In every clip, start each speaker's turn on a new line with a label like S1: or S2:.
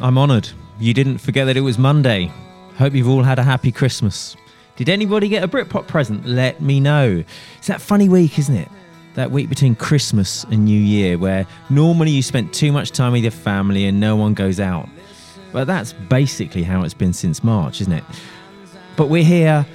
S1: I'm honoured. You didn't forget that it was Monday. Hope you've all had a happy Christmas. Did anybody get a Britpop present? Let me know. It's that funny week, isn't it? That week between Christmas and New Year, where normally you spent too much time with your family and no one goes out. But that's basically how it's been since March, isn't it? But we're here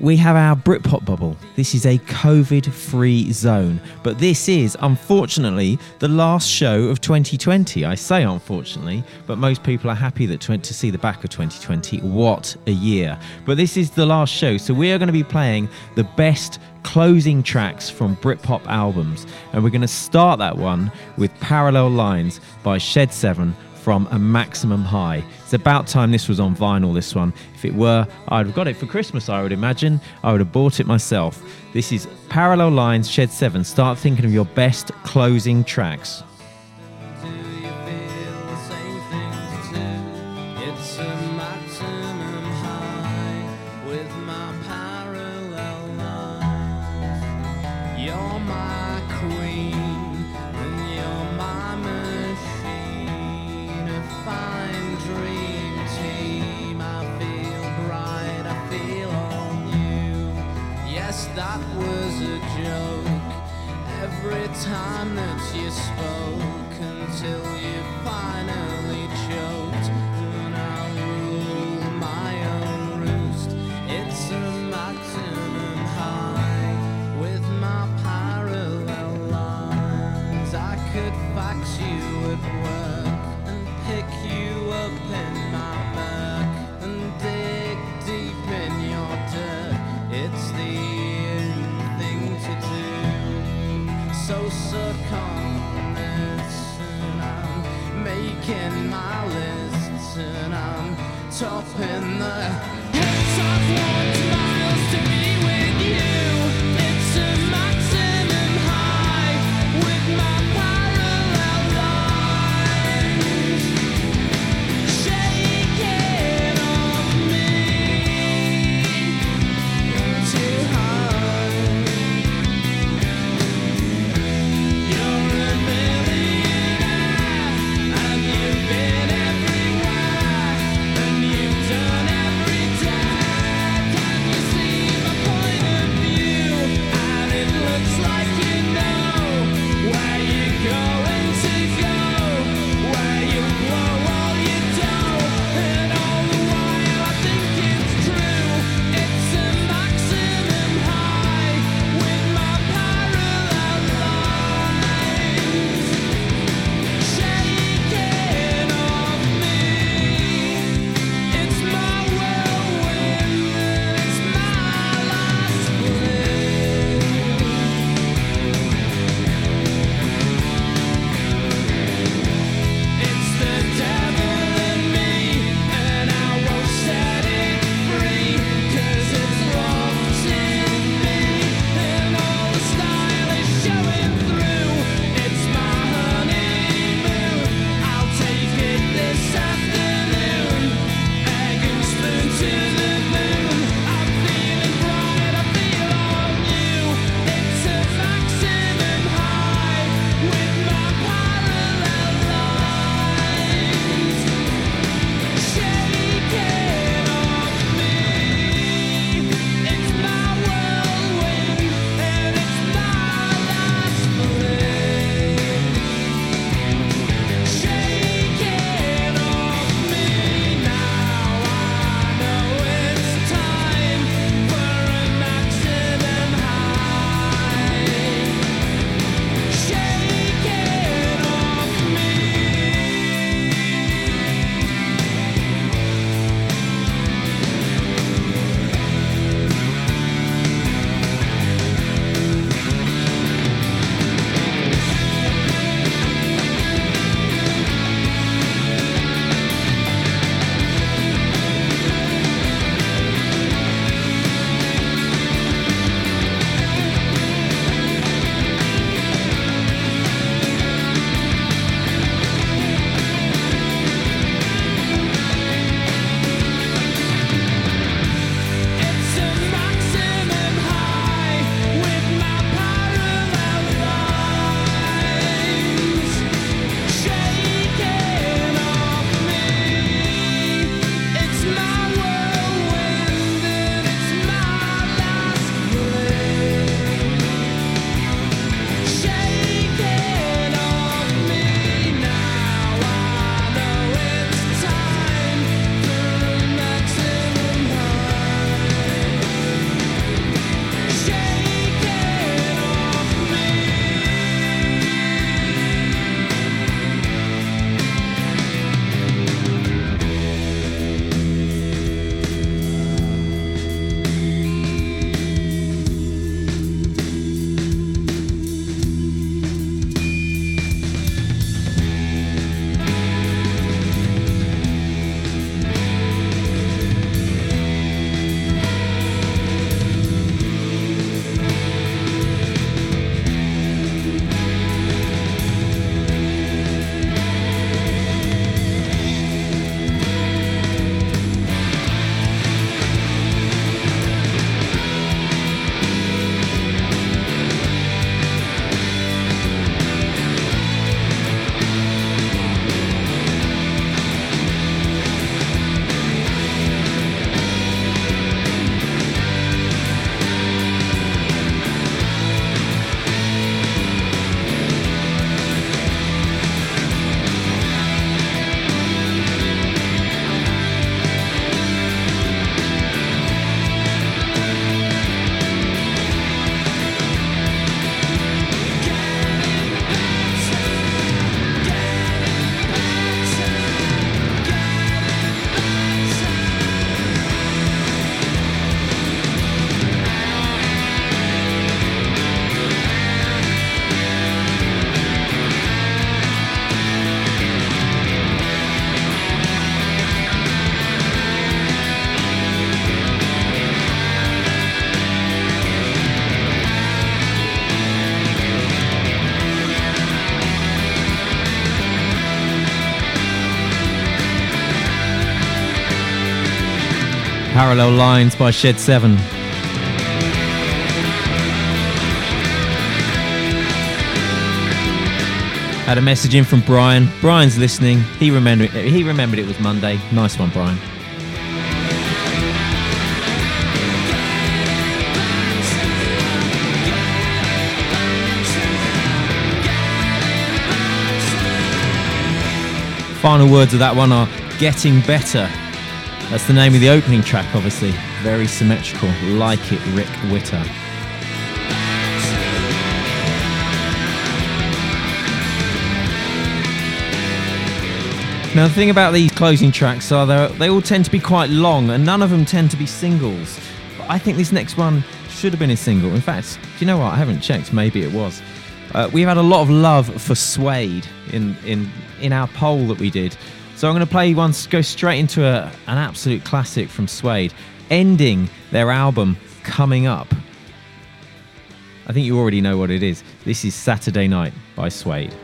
S1: we have our Britpop bubble. This is a COVID free zone. But this is, unfortunately, the last show of 2020. I say unfortunately, but most people are happy that to see the back of 2020. What a year. But this is the last show. So we are going to be playing the best closing tracks from Britpop albums. And we're going to start that one with Parallel Lines by Shed 7 from a maximum high. It's about time this was on vinyl, this one. If it were, I'd have got it for Christmas, I would imagine. I would have bought it myself. This is Parallel Lines Shed 7. Start thinking of your best closing tracks. closer comments and I'm making my list, and I'm topping the hits
S2: Parallel Lines by Shed 7. Had a message in from Brian. Brian's listening. He remembered he remembered it was Monday. Nice one, Brian. Final words of that one are getting better. That's the name of the opening track, obviously. Very symmetrical, like it, Rick Witter. Now, the thing about these closing tracks are they all tend to be quite long, and none of them tend to be singles. But I think this next one should have been a single. In fact, do you know what? I haven't checked. Maybe it was. Uh, we've had a lot of love for Suede in in in our poll that we did. So I'm going to play one, go straight into a, an absolute classic from Suede, ending their album Coming Up. I think you already know what it is. This is Saturday Night by Suede.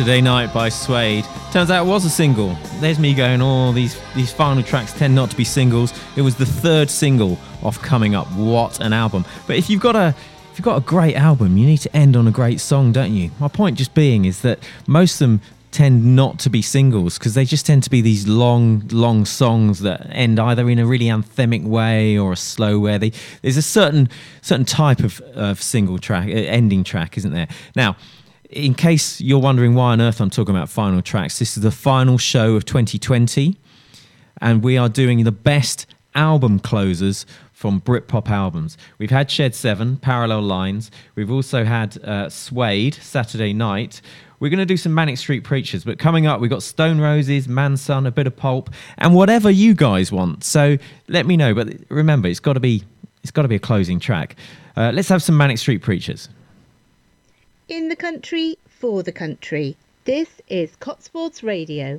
S3: Saturday Night by Suede. Turns out it was a single. There's me going, oh, these, these final tracks tend not to be singles. It was the third single off Coming Up. What an album. But if you've got a if you've got a great album, you need to end on a great song, don't you? My point just being is that most of them tend not to be singles because they just tend to be these long, long songs that end either in a really anthemic way or a slow way. They, there's a certain certain type of, of single track, uh, ending track, isn't there? Now, in case you're wondering why on earth I'm talking about final tracks, this is the final show of 2020, and we are doing the best album closers from Britpop albums. We've had Shed 7, Parallel Lines. We've also had uh, Suede, Saturday Night. We're going to do some Manic Street Preachers, but coming up, we've got Stone Roses, Mansun, a bit of Pulp, and whatever you guys want. So let me know. But remember, it's got to be it's got to be a closing track. Uh, let's have some Manic Street Preachers.
S2: In the country, for the country. This is Cotswolds Radio.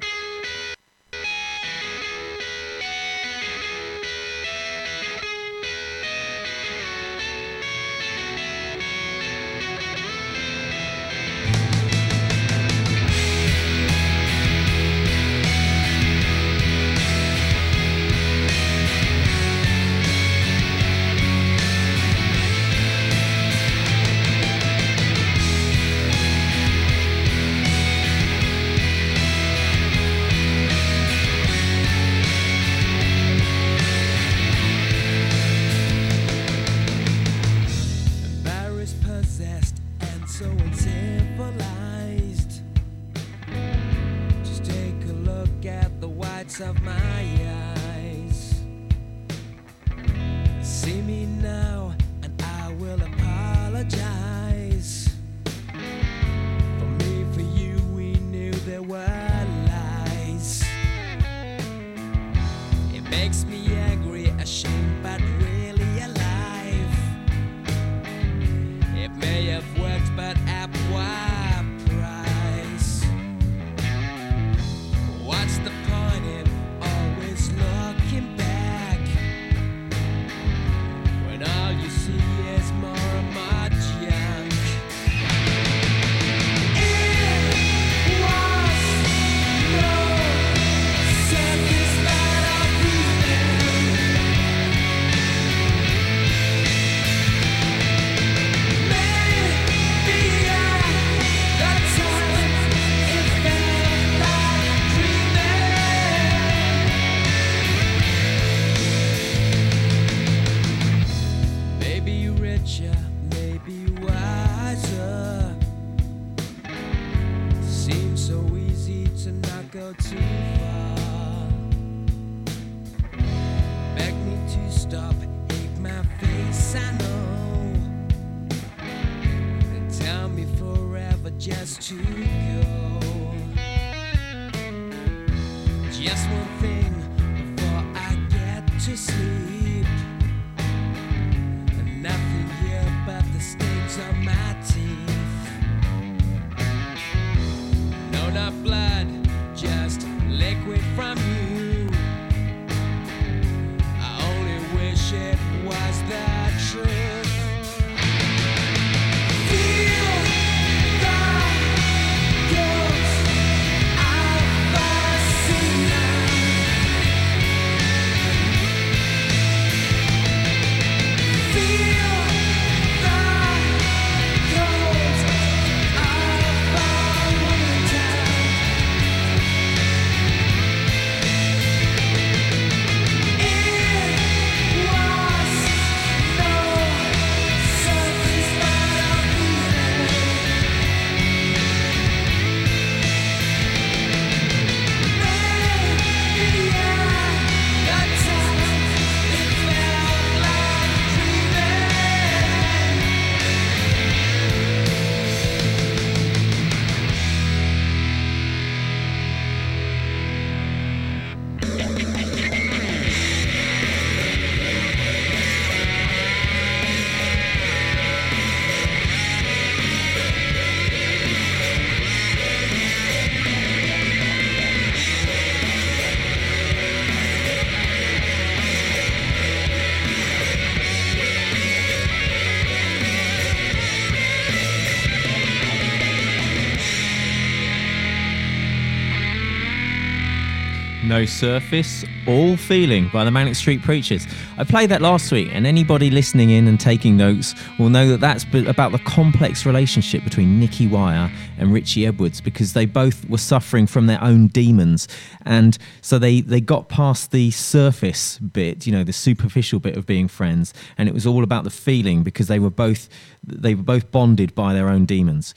S3: Surface, All Feeling by the Manic Street Preachers. I played that last week, and anybody listening in and taking notes will know that that's about the complex relationship between Nicky Wire and Richey Edwards because they both were suffering from their own demons. And so they, they got past the surface bit, you know, the superficial bit of being friends, and it was all about the feeling because they were both they were both bonded by their own demons.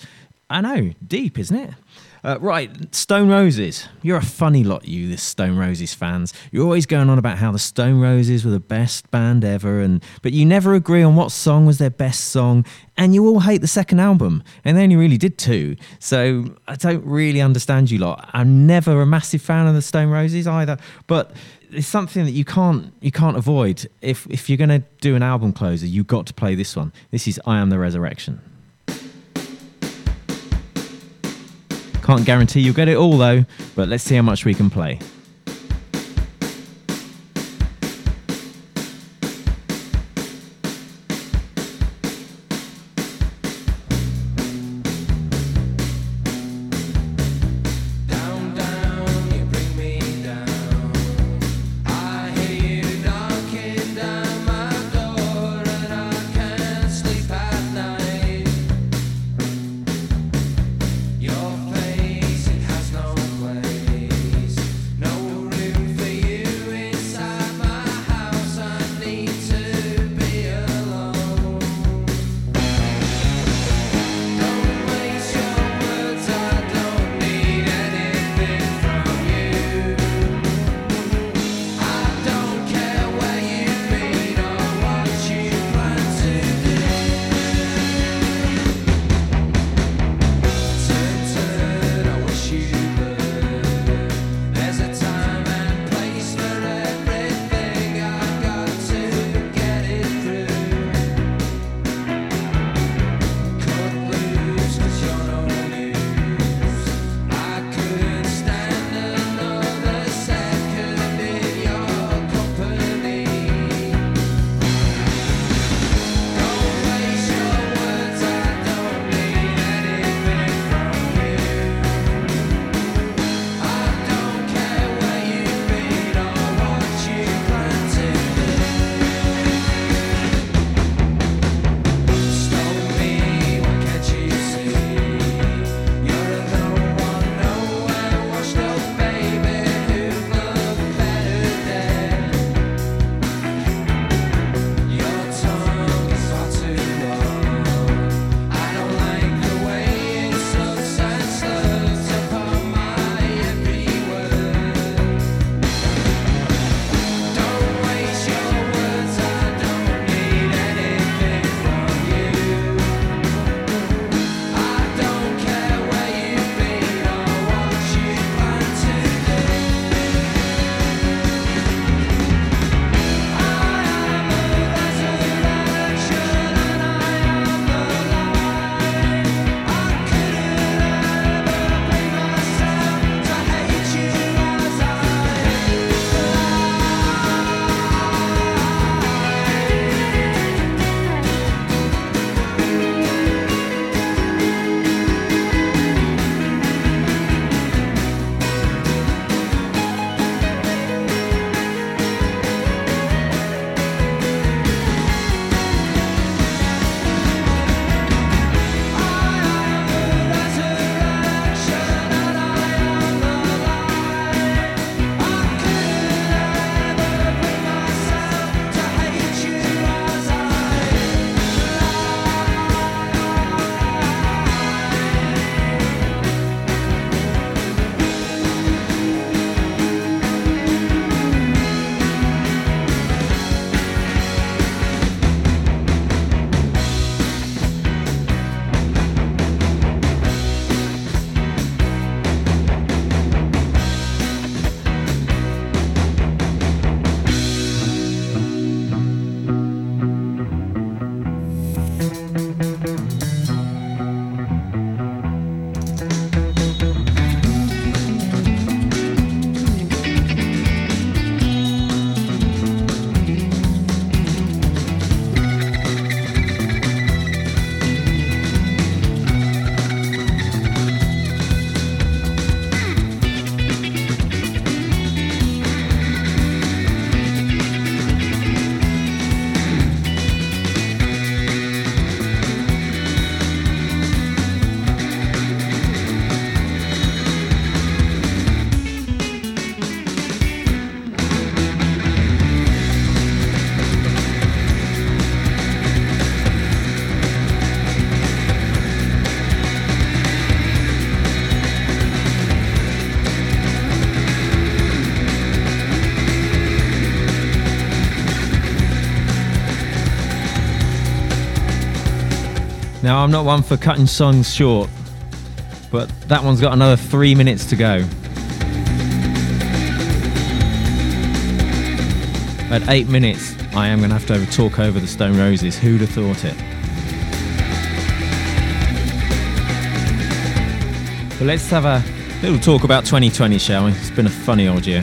S3: I know, deep, isn't it? Uh, right, Stone Roses. You're a funny lot, you, this Stone Roses fans. You're always going on about how the Stone Roses were the best band ever, and but you never agree on what song was their best song, and you all hate the second album, and they only really did two. So I don't really understand you lot. I'm never a massive fan of the Stone Roses either, but it's something that you can't you can't avoid. If if you're going to do an album closer, you've got to play this one. This is I Am the Resurrection. Can't guarantee you'll get it all though, but let's see how much we can play. I'm not one for cutting songs short, but that one's got another three minutes to go. At eight minutes, I am going to have to talk over the Stone Roses. Who'd have thought it? But let's have a little talk about 2020, shall we? It's been a funny old year.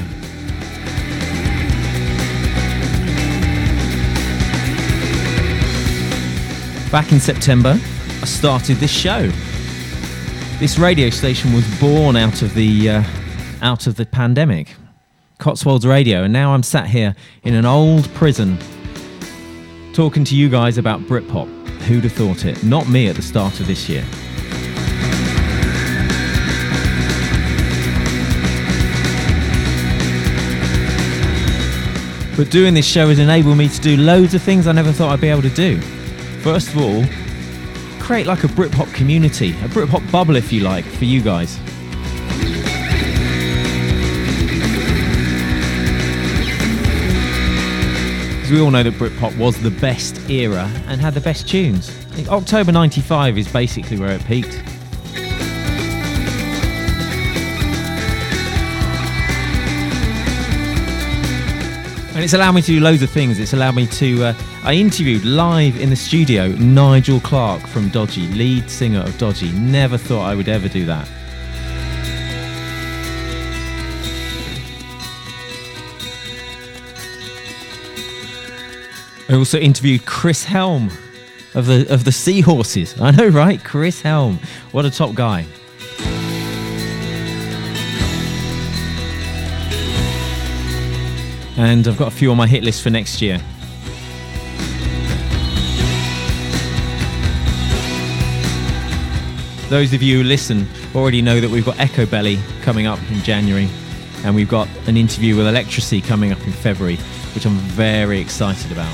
S3: Back in September, I started this show. This radio station was born out of the uh, out of the pandemic, Cotswolds Radio, and now I'm sat here in an old prison talking to you guys about Britpop. Who'd have thought it? Not me at the start of this year. But doing this show has enabled me to do loads of things I never thought I'd be able to do. First of all, create like a Britpop community, a Britpop bubble if you like, for you guys. Because we all know that Britpop was the best era and had the best tunes. October 95 is basically where it peaked. And it's allowed me to do loads of things. It's allowed me to. Uh, I interviewed live in the studio Nigel Clark from Dodgy, lead singer of Dodgy. Never thought I would ever do that. I also interviewed Chris Helme of the of the Seahorses. I know, right? Chris Helme. What a top guy. And I've got a few on my hit list for next year. Those of you who listen already know that we've got Echobelly coming up in January, and we've got an interview with Electrasy coming up in February, which I'm very excited about.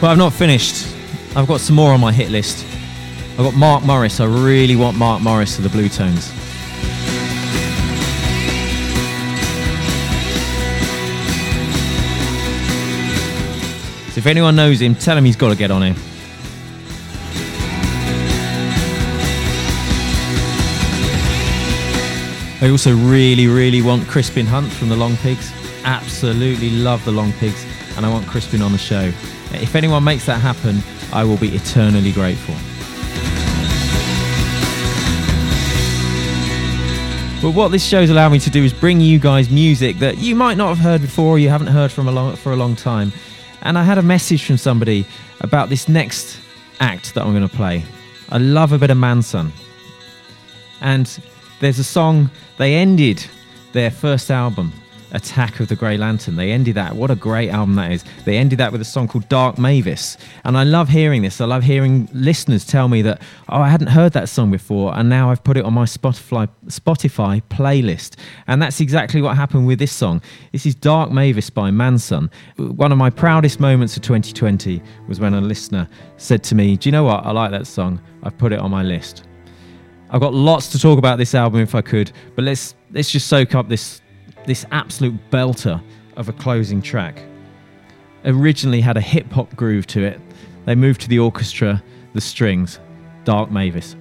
S3: But I've not finished. I've got some more on my hit list. I've got Mark Morris. I really want Mark Morris to the Bluetones. So if anyone knows him, tell him he's got to get on him. I also really, really want Crispin Hunt from the Longpigs. Absolutely love the Longpigs, and I want Crispin on the show. If anyone makes that happen, I will be eternally grateful. But what this show's allowed me to do is bring you guys music that you might not have heard before, or you haven't heard from a long, for a long time. And I had a message from somebody about this next act that I'm going to play. I love a bit of Mansun. And there's a song, they ended their first album Attack of the Grey Lantern. They ended that. What a great album that is. They ended that with a song called Dark Mavis. And I love hearing this. I love hearing listeners tell me that, oh, I hadn't heard that song before. And now I've put it on my Spotify, Spotify playlist. And that's exactly what happened with this song. This is Dark Mavis by Mansun. One of my proudest moments of 2020 was when a listener said to me, Do you know what? I like that song. I've put it on my list. I've got lots to talk about this album if I could, but let's let's just soak up this this absolute belter of a closing track. Originally had a hip hop groove to it. They moved to the orchestra, the strings, Dark Mavis,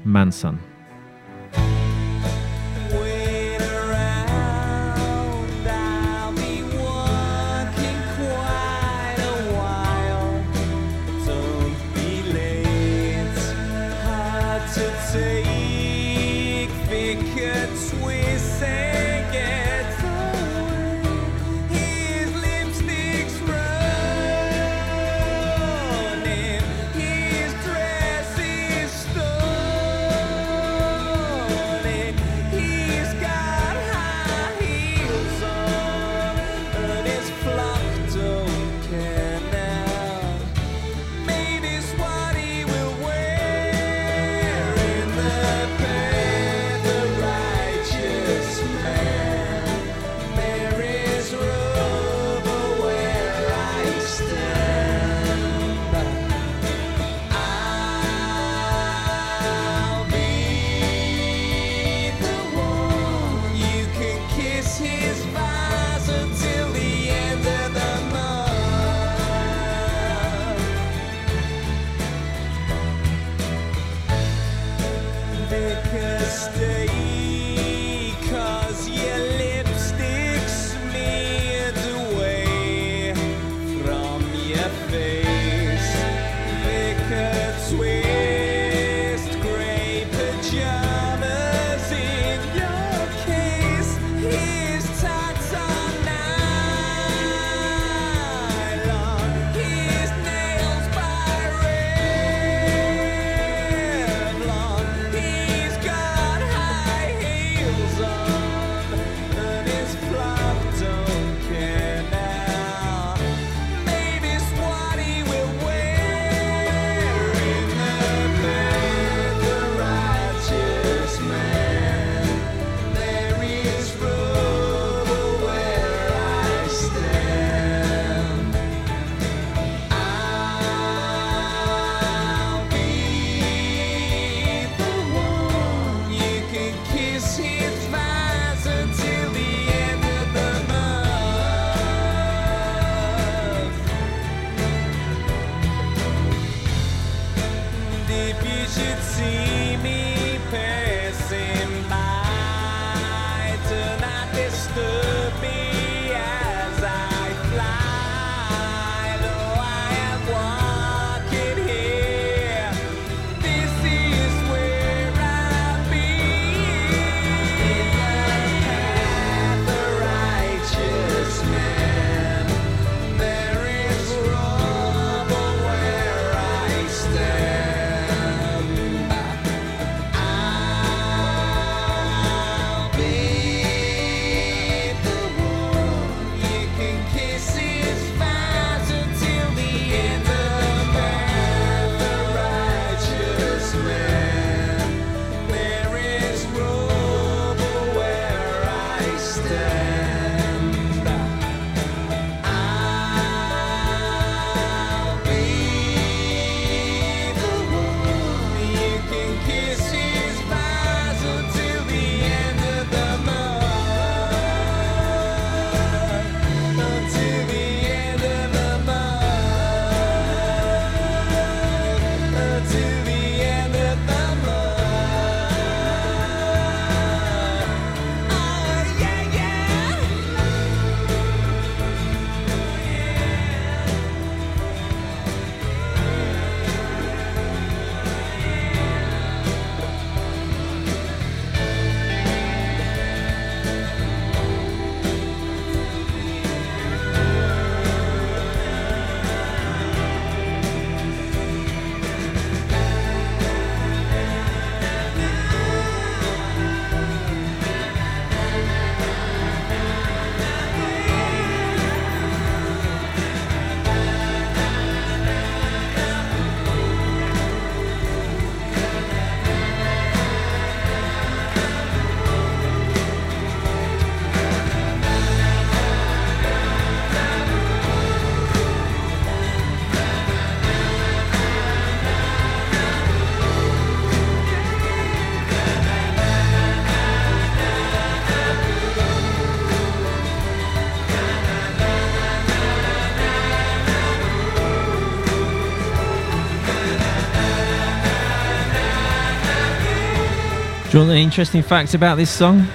S4: Do you
S3: want an interesting fact about this song?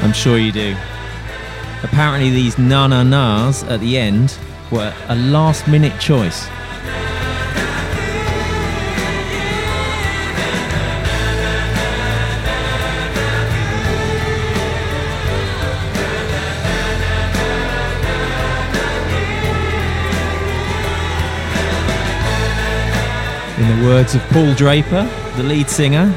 S3: I'm sure you do. Apparently, these na na nas at the end were a last minute choice. In the words of Paul Draper, the lead singer,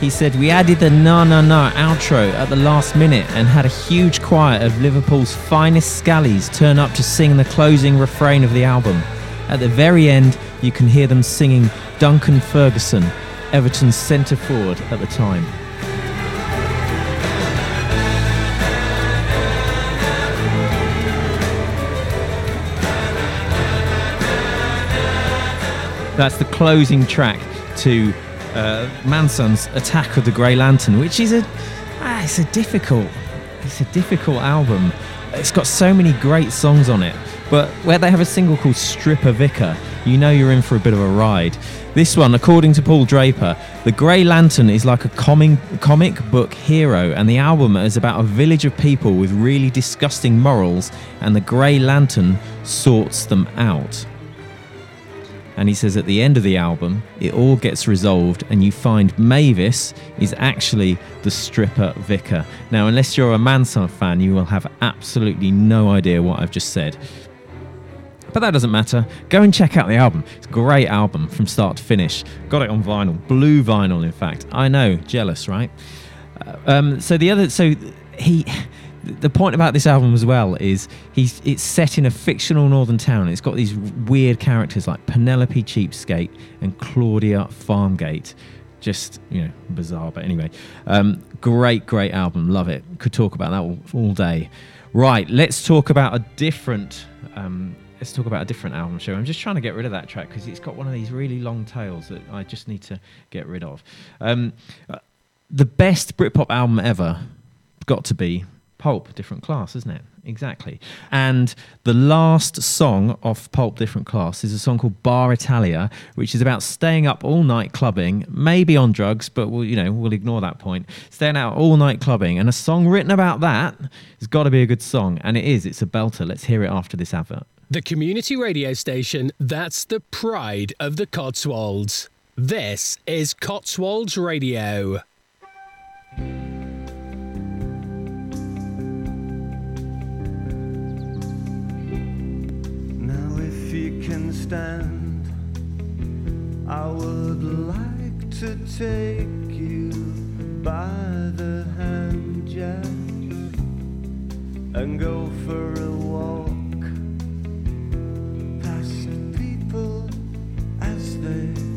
S3: he said, We added the na na na outro at the last minute and had a huge choir of Liverpool's finest scallies turn up to sing the closing refrain of the album. At the very end, you can hear them singing Duncan Ferguson, Everton's centre forward at the time. That's the closing track to uh, Mansun's Attack of the Grey Lantern, which is a ah, it's a difficult it's a difficult album. It's got so many great songs on it, but where they have a single called Stripper Vicar, you know you're in for a bit of a ride. This one, according to Paul Draper, the Grey Lantern is like a comic, comic book hero, and the album is about a village of people with really disgusting morals, and the Grey Lantern sorts them out. And he says at the end of the album, it all gets resolved, and you find Mavis is actually the stripper vicar. Now, unless you're a Mansun fan, you will have absolutely no idea what I've just said. But that doesn't matter. Go and check out the album. It's a great album from start to finish. Got it on vinyl, blue vinyl, in fact. I know, jealous, right? Uh, um, so the other, so he, the point about this album as well is he's it's set in a fictional northern town. It's got these weird characters like Penelope Cheapskate and Claudia Farmgate. Just you know, bizarre. But anyway, um, great, great album. Love it. Could talk about that all, all day. Right, let's talk about a different. Um, let's talk about a different album show. I'm just trying to get rid of that track because it's got one of these really long tails that I just need to get rid of. Um, uh, the best Britpop album ever got to be Pulp, different class, isn't it? Exactly. And the last song off Pulp, different class, is a song called Bar Italia, which is about staying up all night clubbing, maybe on drugs, but we'll, you know, we'll ignore that point. Staying out all night clubbing, and a song written about that has got to be a good song, and it is. It's a belter. Let's hear it after this advert.
S5: The community radio station that's the pride of the Cotswolds. This is Cotswolds Radio.
S6: Can stand, I would like to take you by the hand, Jack, and go for a walk past people as they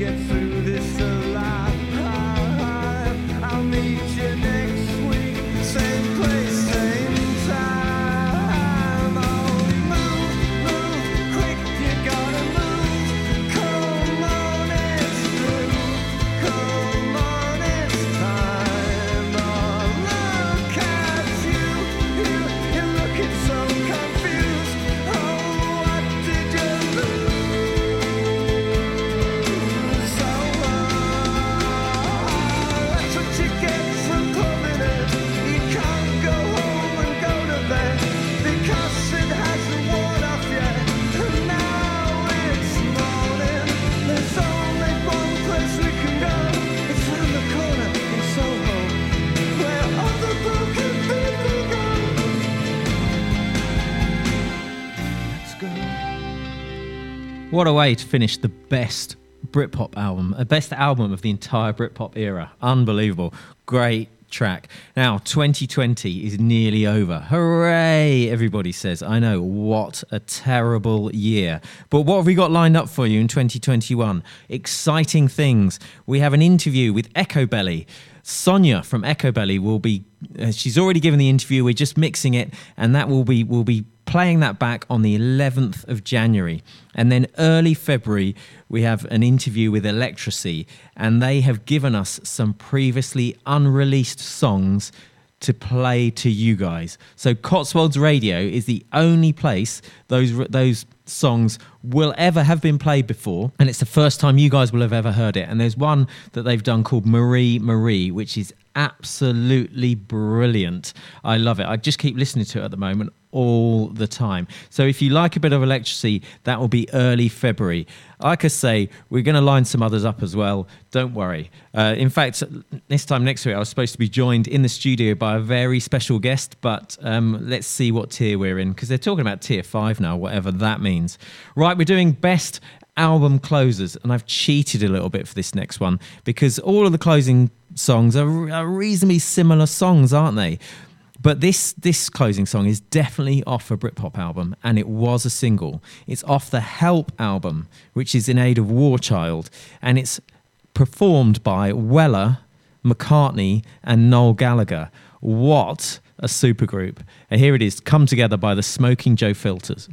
S6: get through What
S3: a way to finish the best Britpop album, a best album of the entire Britpop era. Unbelievable. Great track. Now, 2020 is nearly over. Hooray, everybody says. I know, what a terrible year. But what have we got lined up for you in 2021? Exciting things. We have an interview with Echobelly. Sonia from Echobelly will be, uh, she's already given the interview. We're just mixing it, and that will be, will be playing that back on the 11th of January. And then early February, we have an interview with Electrasy, and they have given us some previously unreleased songs to play to you guys. So Cotswolds Radio is the only place those those songs will ever have been played before, and it's the first time you guys will have ever heard it. And there's one that they've done called Marie Marie, which is absolutely brilliant. I love it. I just keep listening to it at the moment all the time. So if you like a bit of Electrasy, that will be early February. Like I say, we're going to line some others up as well. Don't worry. Uh, in fact, this time next week, I was supposed to be joined in the studio by a very special guest, but um, let's see what tier we're in because they're talking about tier five now, whatever that means. Right, we're doing best album closers, and I've cheated a little bit for this next one because all of the closing songs are, are reasonably similar songs, aren't they? But this this closing song is definitely off a Britpop album, and it was a single. It's off the Help album, which is in aid of War Child, and it's performed by Weller, McCartney, and Noel Gallagher. What a supergroup! And here it is, come together by the Smokin' Mojo Filters.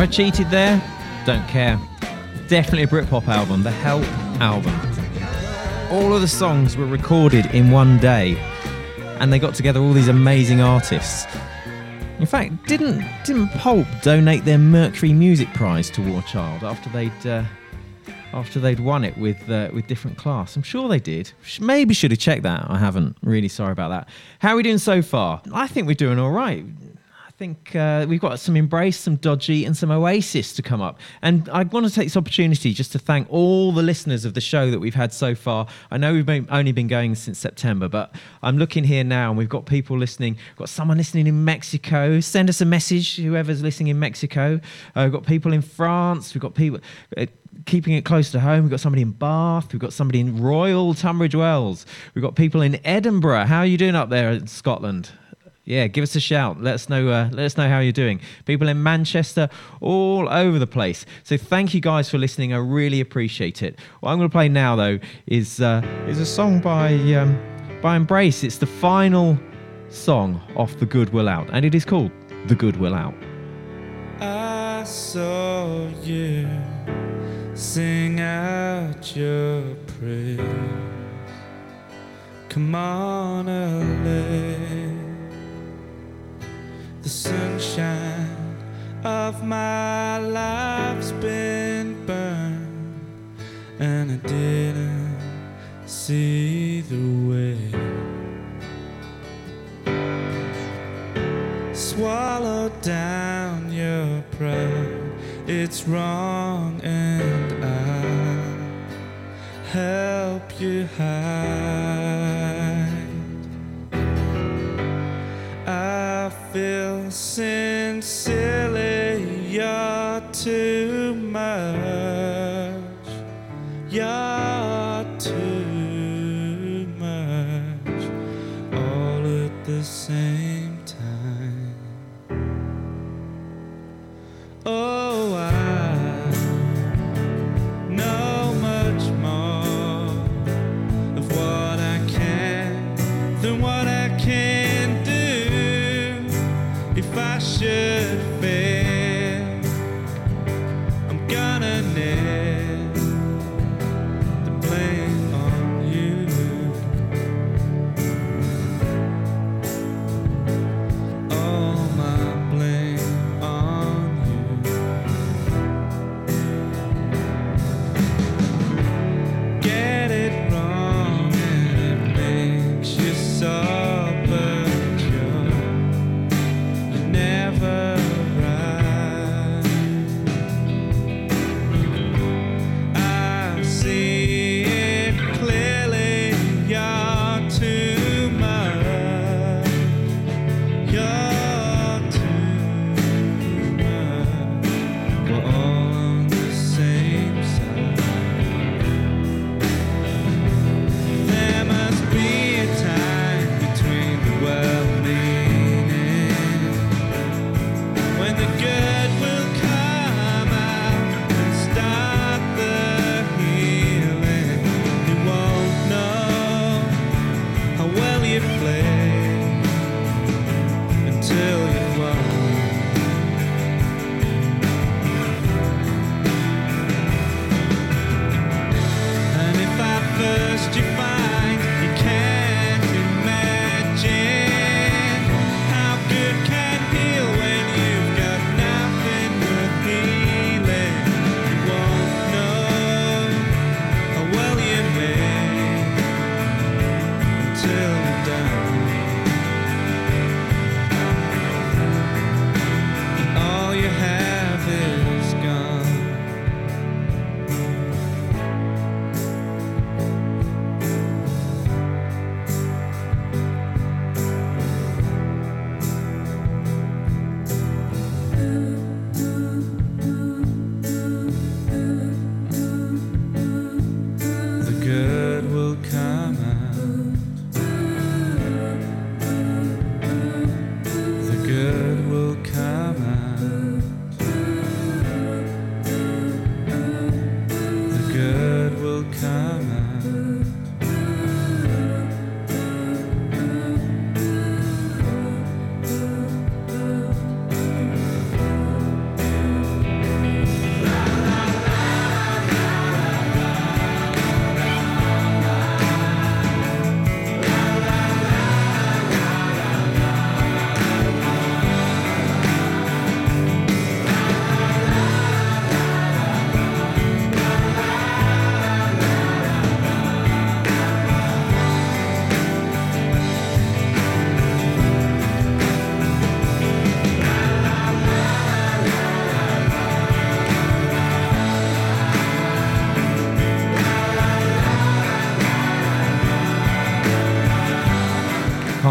S3: Have I cheated there? Don't care. Definitely a Britpop album, the Help album. All of the songs were recorded in one day, and they got together all these amazing artists. In fact, didn't didn't Pulp donate their Mercury Music Prize to War Child after they'd uh, after they'd won it with uh, with different class? I'm sure they did. Maybe should have checked that. I haven't. Really sorry about that. How are we doing so far? I think we're doing all right. I think uh, we've got some Embrace, some Dodgy, and some Oasis to come up. And I want to take this opportunity just to thank all the listeners of the show that we've had so far. I know we've been, only been going since September, but I'm looking here now and we've got people listening. We've got someone listening in Mexico. Send us a message, whoever's listening in Mexico. Uh, we've got people in France. We've got people. Uh, keeping it close to home. We've got somebody in Bath. We've got somebody in Royal Tunbridge Wells. We've got people in Edinburgh. How are you doing up there in Scotland? Yeah, give us a shout. Let us know. Uh, let us know how you're doing. People in Manchester, all over the place. So thank you guys for listening. I really appreciate it. What I'm going to play now, though, is uh, is a song by um, by Embrace. It's the final song off The Good Will Out, and it is called The Good Will Out.
S4: I saw you sing out your praise. Come on. Sunshine of my life's been burned, and I didn't see the way. Swallow down your pride. It's wrong, and I'll help you hide.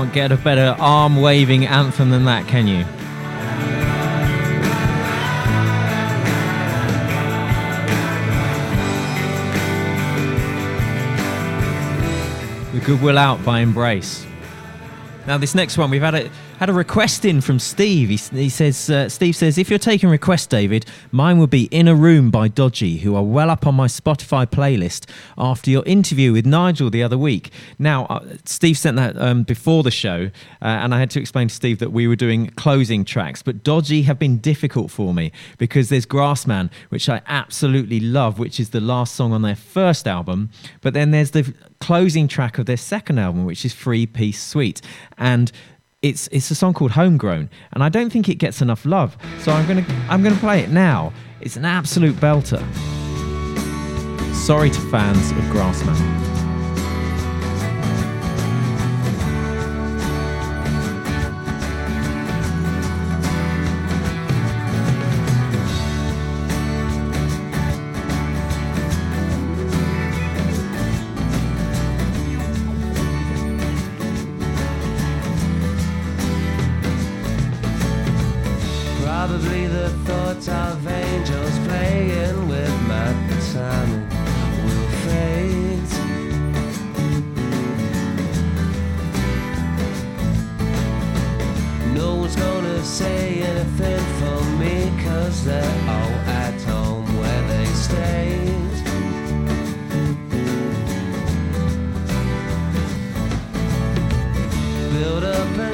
S4: Can't
S3: get a better arm waving anthem than that, can you? The Good Will Out by Embrace. Now, this next one, we've had a had a request in from Steve. He, he says, uh, Steve says, if you're taking requests, David, mine would be "In a Room" by Dodgy, who are well up on my Spotify playlist after your interview with Nigel the other week. Now, uh, Steve sent that um, before the show, uh, and I had to explain to Steve that we were doing closing tracks, but Dodgy have been difficult for me because there's Grassman, which I absolutely love, which is the last song on their first album, but then there's the closing track of their second album, which is Free Peace Sweet, and it's it's a song called Homegrown, and I don't think it gets enough love. So I'm gonna I'm gonna play it now. It's an absolute belter. Sorry to fans of Grassman.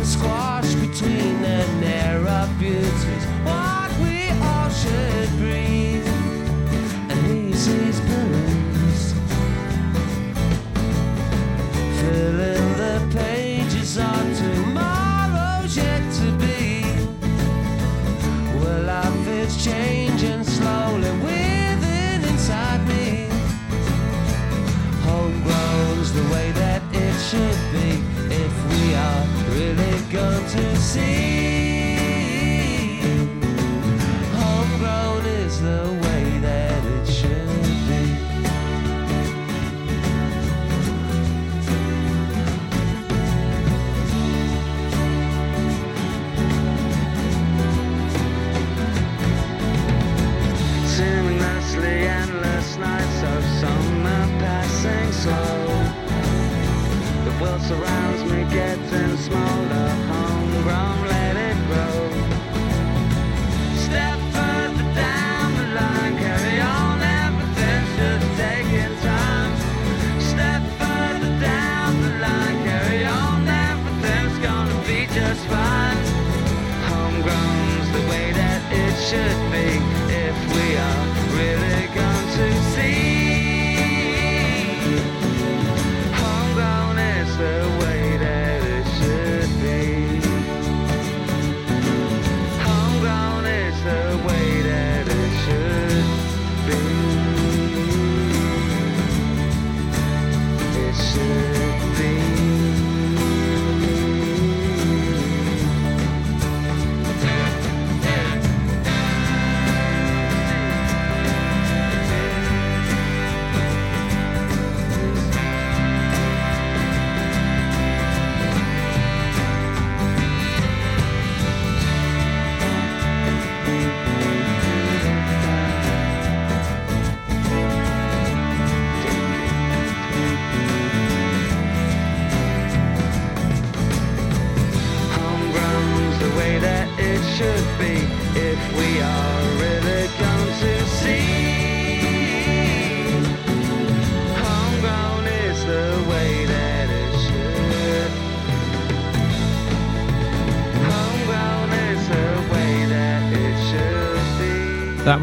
S6: Up and squash between the narrow beauties. What we all should breathe,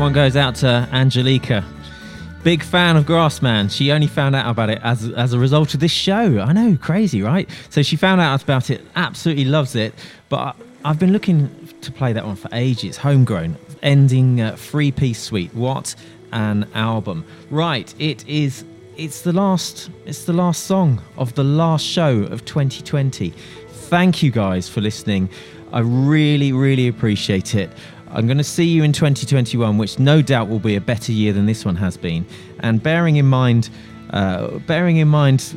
S3: one goes out to Angelica. Big fan of Grassman. She only found out about it as as a result of this show. I know, crazy, right? So she found out about it, absolutely loves it. But I, I've been looking to play that one for ages. Homegrown, ending uh, Free Peace Sweet. What an album! Right, it is. It's the last. It's the last song of the last show of 2020. Thank you guys for listening. I really, really appreciate it. I'm going to see you in 2021, which no doubt will be a better year than this one has been. And bearing in mind, uh, bearing in mind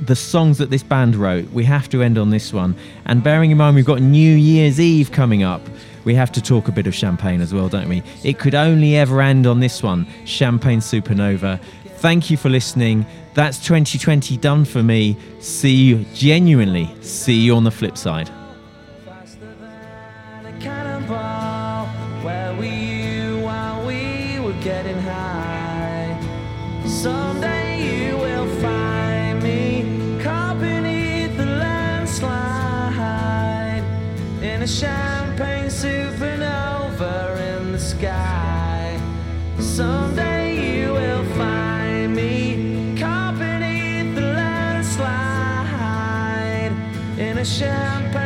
S3: the songs that this band wrote, we have to end on this one. And bearing in mind we've got New Year's Eve coming up, we have to talk a bit of champagne as well, don't we? It could only ever end on this one Champagne Supernova. Thank you for listening. That's 2020 done for me. See you, genuinely, see you on the flip side.
S2: Champagne